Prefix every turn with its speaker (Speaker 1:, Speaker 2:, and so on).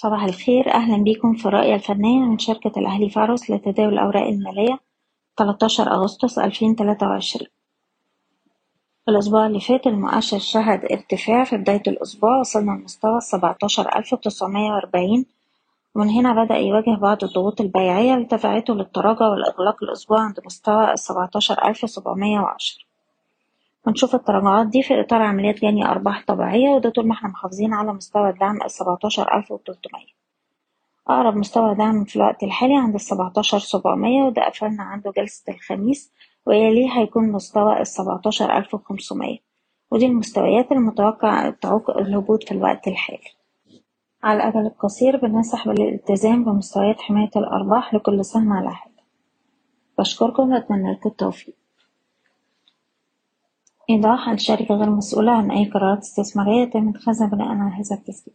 Speaker 1: صباح الخير. أهلا بيكم في الرؤية الفنية من شركة الأهلي فاروس لتداول الأوراق المالية 13 أغسطس 2023 الأسبوع اللي فات المؤشر شهد ارتفاع في بداية الأسبوع وصلنا لمستوى 17940 ومن هنا بدأ يواجه بعض الضغوط البيعية اللي دفعته للتراجع والإغلاق الأسبوع عند مستوى 17710 ونشوف التراجعات دي في إطار عمليات جني أرباح طبيعية وده طول ما إحنا محافظين على مستوى الدعم السبعتاشر ألف وتلتمية. أقرب مستوى دعم في الوقت الحالي عند السبعتاشر سبعمية وده قفلنا عنده جلسة الخميس ويليه هيكون مستوى السبعتاشر ألف وخمسمية. ودي المستويات المتوقع الهبوط في الوقت الحالي. على الأجل القصير بننصح بالالتزام بمستويات حماية الأرباح لكل سهم على حدة بشكركم وأتمنى لكم التوفيق. إيضاح: الشركة غير مسؤولة عن أي قرارات استثمارية يتم اتخاذها بناءً على هذا التسجيل